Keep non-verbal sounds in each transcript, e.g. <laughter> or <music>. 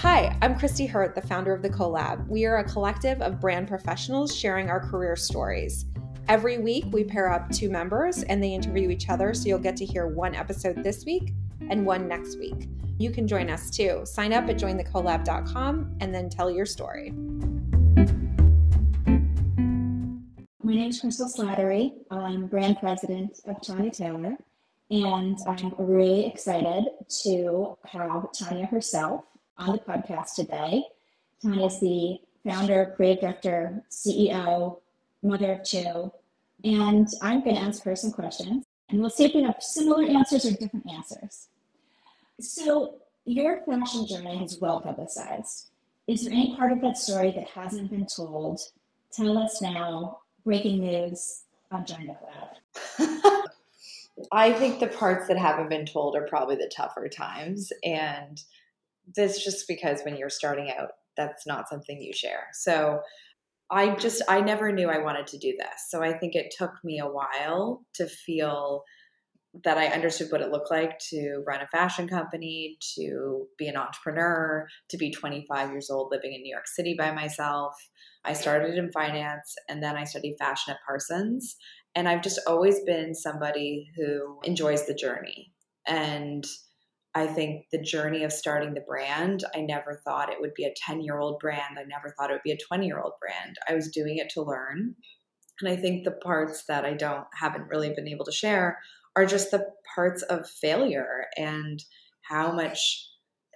Hi, I'm Christy Hurt, the founder of The CoLab. We are a collective of brand professionals sharing our career stories. Every week, we pair up two members and they interview each other, so you'll get to hear one episode this week and one next week. You can join us too. Sign up at jointhecolab.com and then tell your story. My name is Crystal Slattery. I'm brand president of Tanya Taylor, and I'm really excited to have Tanya herself on the podcast today. Tanya hmm. is the founder, creative director, CEO, mother of two, and I'm going to ask her some questions, and we'll see if we have similar answers or different answers. So, your fashion journey is well publicized. Is there any part of that story that hasn't been told? Tell us now. Breaking news on Join the Collab. <laughs> I think the parts that haven't been told are probably the tougher times. And this just because when you're starting out, that's not something you share. So I just, I never knew I wanted to do this. So I think it took me a while to feel that I understood what it looked like to run a fashion company, to be an entrepreneur, to be 25 years old living in New York City by myself. I started in finance and then I studied fashion at Parsons. And I've just always been somebody who enjoys the journey. And I think the journey of starting the brand, I never thought it would be a 10 year old brand. I never thought it would be a 20 year old brand. I was doing it to learn. And I think the parts that I don't haven't really been able to share are just the parts of failure and how much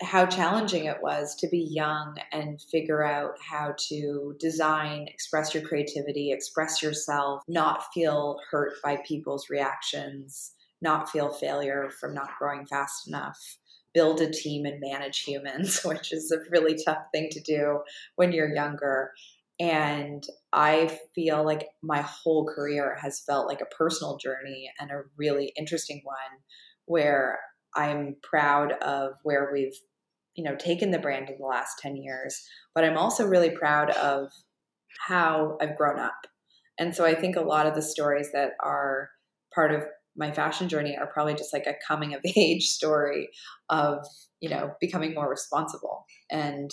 how challenging it was to be young and figure out how to design, express your creativity, express yourself, not feel hurt by people's reactions, not feel failure from not growing fast enough, build a team and manage humans, <laughs> which is a really tough thing to do when you're younger. And I feel like my whole career has felt like a personal journey and a really interesting one where I'm proud of where we've you know taken the brand in the last 10 years but i'm also really proud of how i've grown up and so i think a lot of the stories that are part of my fashion journey are probably just like a coming of <laughs> age story of you know becoming more responsible. And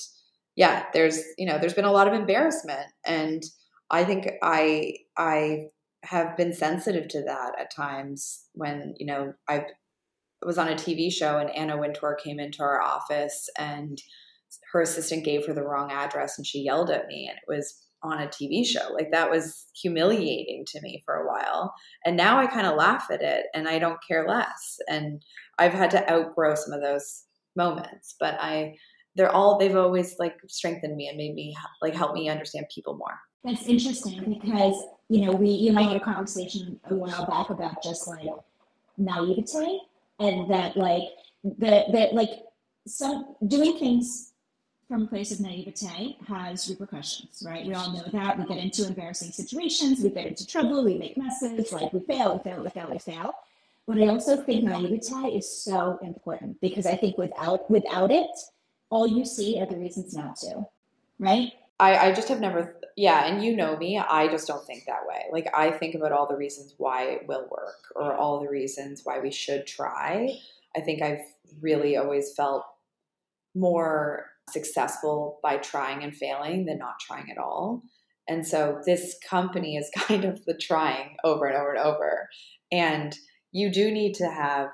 yeah there's you know there's been a lot of embarrassment. And i think i i have been sensitive to that at times when you know i've was on a TV show and Anna Wintour came into our office and her assistant gave her the wrong address and she yelled at me. And it was on a TV show. Like that was humiliating to me for a while. And now I kind of laugh at it and I don't care less. And I've had to outgrow some of those moments, but I they're all they've always like strengthened me and made me like help me understand people more. That's interesting because you know we you and I had a conversation a while back about just like naivete and that like the that like some doing things from a place of naivete has repercussions, right? We all know that. We get into embarrassing situations, we get into trouble, we make messes, like we fail, we fail, we fail, we fail. But I also think naivete is so important because I think without without it, all you see are the reasons not to, right? I, I just have never, yeah, and you know me, I just don't think that way. Like, I think about all the reasons why it will work or all the reasons why we should try. I think I've really always felt more successful by trying and failing than not trying at all. And so this company is <laughs> kind of the trying over and over and over. And you do need to have,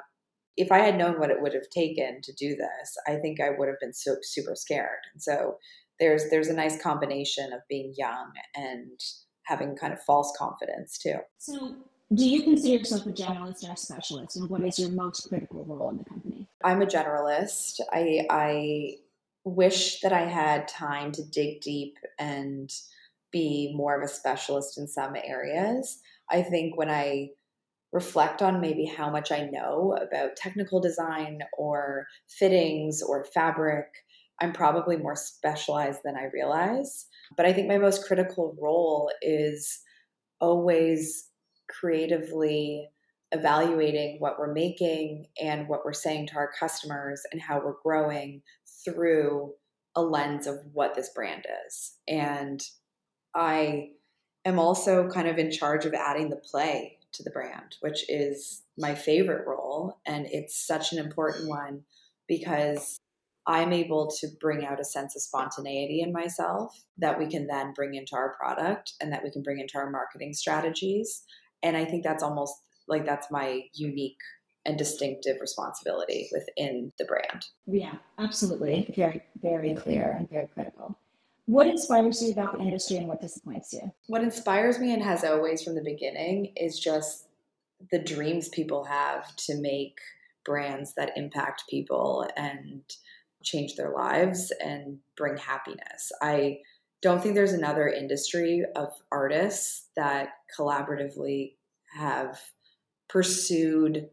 if I had known what it would have taken to do this, I think I would have been so super scared. And so there's there's a nice combination of being young and having kind of false confidence too. So, do you consider yourself a generalist or a specialist, and what is your most critical role in the company? I'm a generalist. I I wish that I had time to dig deep and be more of a specialist in some areas. I think when I reflect on maybe how much I know about technical design or fittings or fabric, I'm probably more specialized than I realize. But I think my most critical role is always creatively evaluating what we're making and what we're saying to our customers and how we're growing through a lens of what this brand is. And I am also kind of in charge of adding the play to the brand, which is my favorite role. And it's such an important one because I'm able to bring out a sense of spontaneity in myself that we can then bring into our product and that we can bring into our marketing strategies. And I think that's almost like that's my unique and distinctive responsibility within the brand. Yeah, absolutely. Very, very clear and very critical. What inspires you about the industry and what disappoints you? What inspires me and has always from the beginning is just the dreams people have to make brands that impact people and change their lives and bring happiness. I don't think there's another industry of artists that collaboratively have pursued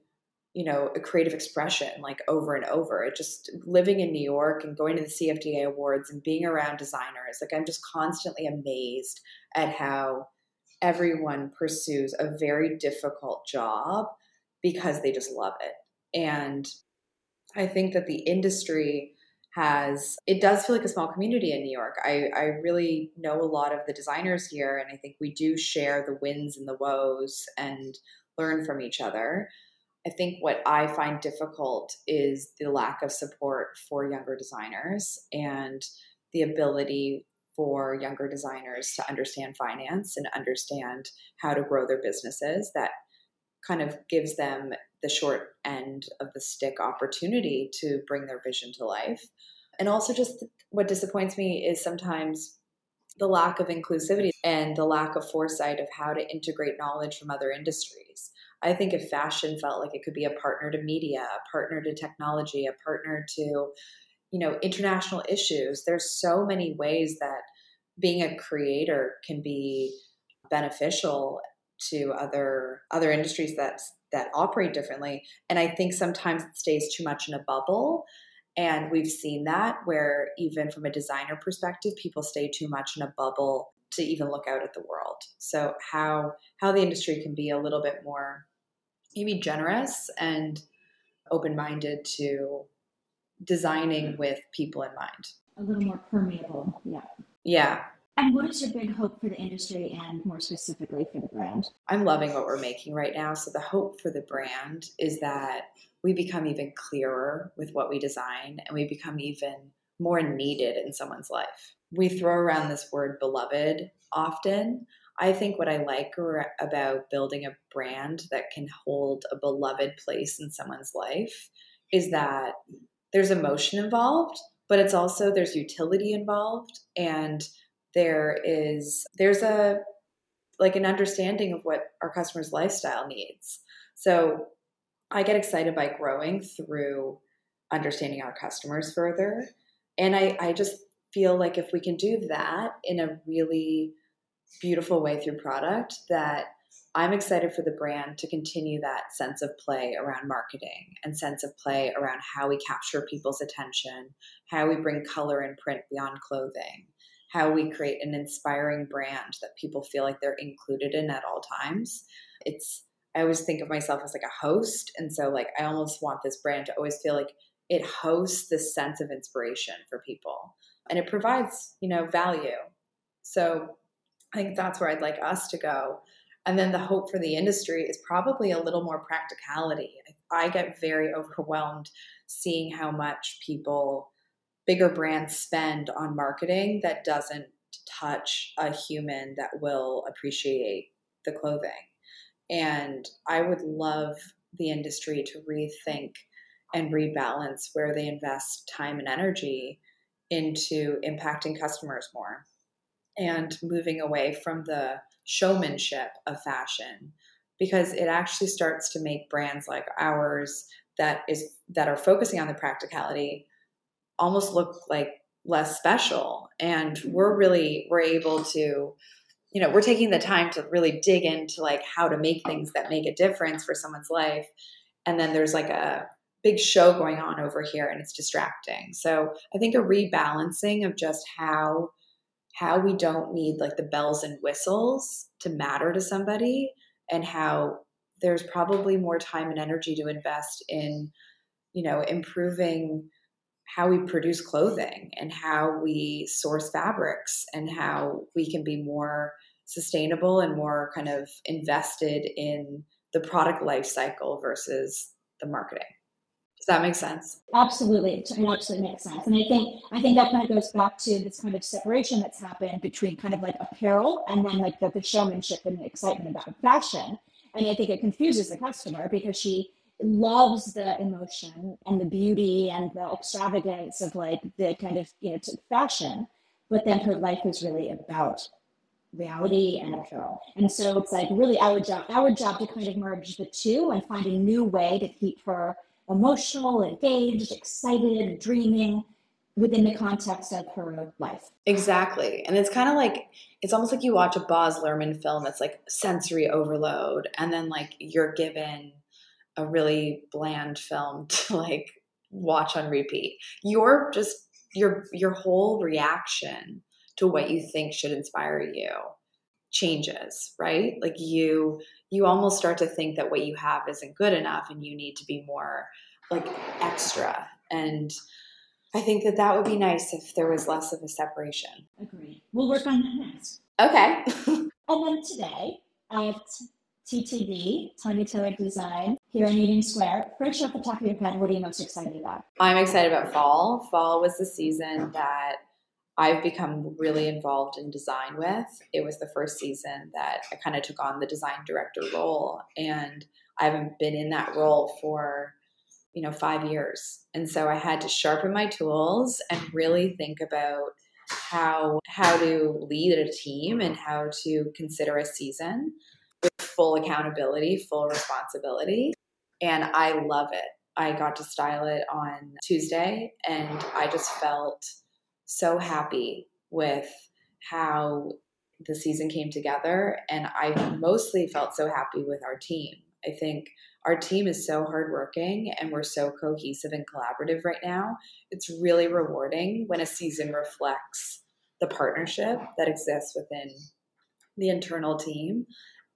you know a creative expression like over and over it just living in new york and going to the cfda awards and being around designers like i'm just constantly amazed at how everyone pursues a very difficult job because they just love it and i think that the industry has it does feel like a small community in New York. I, I really know a lot of the designers here and I think we do share the wins and the woes and learn from each other. I think what I find difficult is the lack of support for younger designers and the ability for younger designers to understand finance and understand how to grow their businesses that kind of gives them the short end of the stick opportunity to bring their vision to life. And also, just what disappoints me is sometimes the lack of inclusivity and the lack of foresight of how to integrate knowledge from other industries. I think if fashion felt like it could be a partner to media, a partner to technology, a partner to, you know, international issues, there's so many ways that being a creator can be beneficial to other other industries that that operate differently. And I think sometimes it stays too much in a bubble. And we've seen that where even from a designer perspective, people stay too much in a bubble to even look out at the world. So how how the industry can be a little bit more maybe generous and open-minded to designing with people in mind. A little more permeable, yeah. Yeah. And what is your big hope for the industry and more specifically for the brand? I'm loving what we're making right now. So the hope for the brand is that we become even clearer with what we design and we become even more needed in someone's life. We throw around this word beloved often. I think what I like about building a brand that can hold a beloved place in someone's life is that there's emotion involved, but it's also there's utility involved and there is there's a like an understanding of what our customers lifestyle needs. So I get excited by growing through understanding our customers further. And I, I just feel like if we can do that in a really beautiful way through product, that I'm excited for the brand to continue that sense of play around marketing and sense of play around how we capture people's attention, how we bring color and print beyond clothing, how we create an inspiring brand that people feel like they're included in at all times. It's I always think of myself as like a host. And so like I almost want this brand to always feel like it hosts this sense of inspiration for people and it provides, you know, value. So I think that's where I'd like us to go. And then the hope for the industry is probably a little more practicality. I get very overwhelmed seeing how much people, bigger brands spend on marketing that doesn't touch a human that will appreciate the clothing. And I would love the industry to rethink and rebalance where they invest time and energy into impacting customers more and moving away from the showmanship of fashion because it actually starts to make brands like ours that is that are focusing on the practicality almost look like less special. And we're really we're able to you know we're taking the time to really dig into like how to make things that make a difference for someone's life. And then there's like a big show going on over here and it's distracting. So i think a rebalancing of just how how we don't need like the bells and whistles to matter to somebody and how there's probably more time and energy to invest in you know improving how we produce clothing and how we source fabrics and how we can be more sustainable and more kind of invested in the product life cycle versus the marketing. Does that make sense? Absolutely, it absolutely makes sense. And I think I think that kind of goes back to this kind of separation that's happened between kind of like apparel and then like the, the showmanship and the excitement about fashion. And I think it confuses the customer because she loves the emotion and the beauty and the extravagance of like the kind of you know fashion, but then her life is really about reality and apparel. And so it's like really our job, our job to kind of merge the two and find a new way to keep her emotional, engaged, excited, dreaming within the context of her life. Exactly. And it's kind of like it's almost like you watch a Baz Luhrmann film that's like sensory overload and then like you're given a really bland film <laughs> to like watch on repeat. You're just your your whole reaction to what you think should inspire you changes, right? Like you you almost start to think that what you have isn't good enough and you need to be more like extra and I think that that would be nice if there was less of a separation. Agreed. We'll work on that next. Okay. <laughs> and then today at TTD, Tanya Taylor Design, here in Union Square. First off the top of your head, what are you most excited about? I'm excited about fall. Fall was the season that I've become really involved in design with. It was the first season that I kind of took on the design director role, and I haven't been in that role for you know five years, and so I had to sharpen my tools and really think about how how to lead a team and how to consider a season with full accountability, full responsibility, and I love it. I got to style it on Tuesday, and I just felt so happy with how the season came together. And I mostly felt so happy with our team. I think our team is so hardworking and we're so cohesive and collaborative right now. It's really rewarding when a season reflects the partnership that exists within the internal team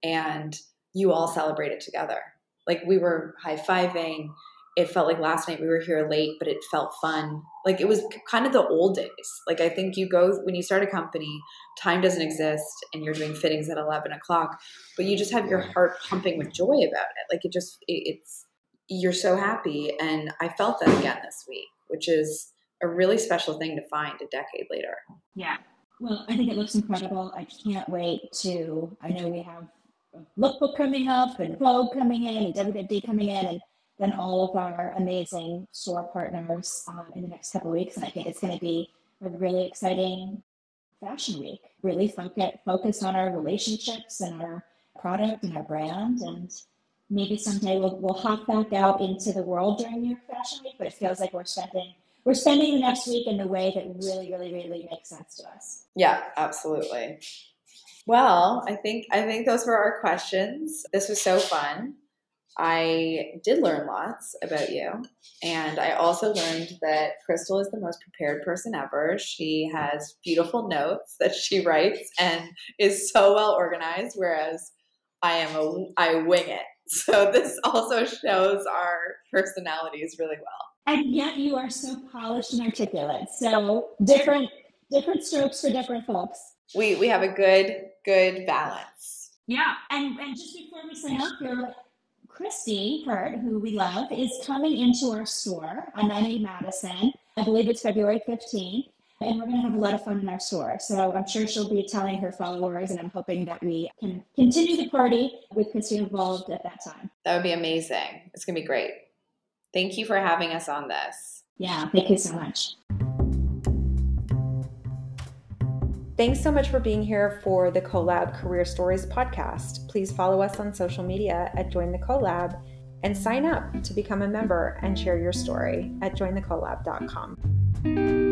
and you all celebrate it together. Like we were high fiving, it felt like last night we were here late, but it felt fun. Like it was kind of the old days. Like I think you go when you start a company, time doesn't exist, and you're doing fittings at eleven o'clock, but you just have your heart pumping with joy about it. Like it just it, it's you're so happy, and I felt that again this week, which is a really special thing to find a decade later. Yeah. Well, I think it looks incredible. I can't wait to. I know we have lookbook coming up and Vogue coming in and WWD coming in and than all of our amazing store partners um, in the next couple weeks. And I think it's going to be a really exciting fashion week. Really focus, focus on our relationships and our product and our brand. And maybe someday we'll, we'll hop back out into the world during New York Fashion Week, but it feels like we're spending we're spending the next week in a way that really, really, really makes sense to us. Yeah, absolutely. Well, I think I think those were our questions. This was so fun. I did learn lots about you. And I also learned that Crystal is the most prepared person ever. She has beautiful notes that she writes and is so well organized, whereas I am a I wing it. So <laughs> this also shows our personalities really well. And yet you are so polished and articulate. So different different strokes for different folks. We we have a good good balance. Yeah. And and just before we sign off here, Christy Hurt, who we love, is coming into our store on 90 Madison. I believe it's February 15th. And we're going to have a lot of fun in our store. So I'm sure she'll be telling her followers, and I'm hoping that we can continue the party with Christy involved at that time. That would be amazing. It's going to be great. Thank you for having us on this. Yeah, thank you so much. Thanks so much for being here for the Collab Career Stories podcast. Please follow us on social media at Join the Collab and sign up to become a member and share your story at jointhecollab.com.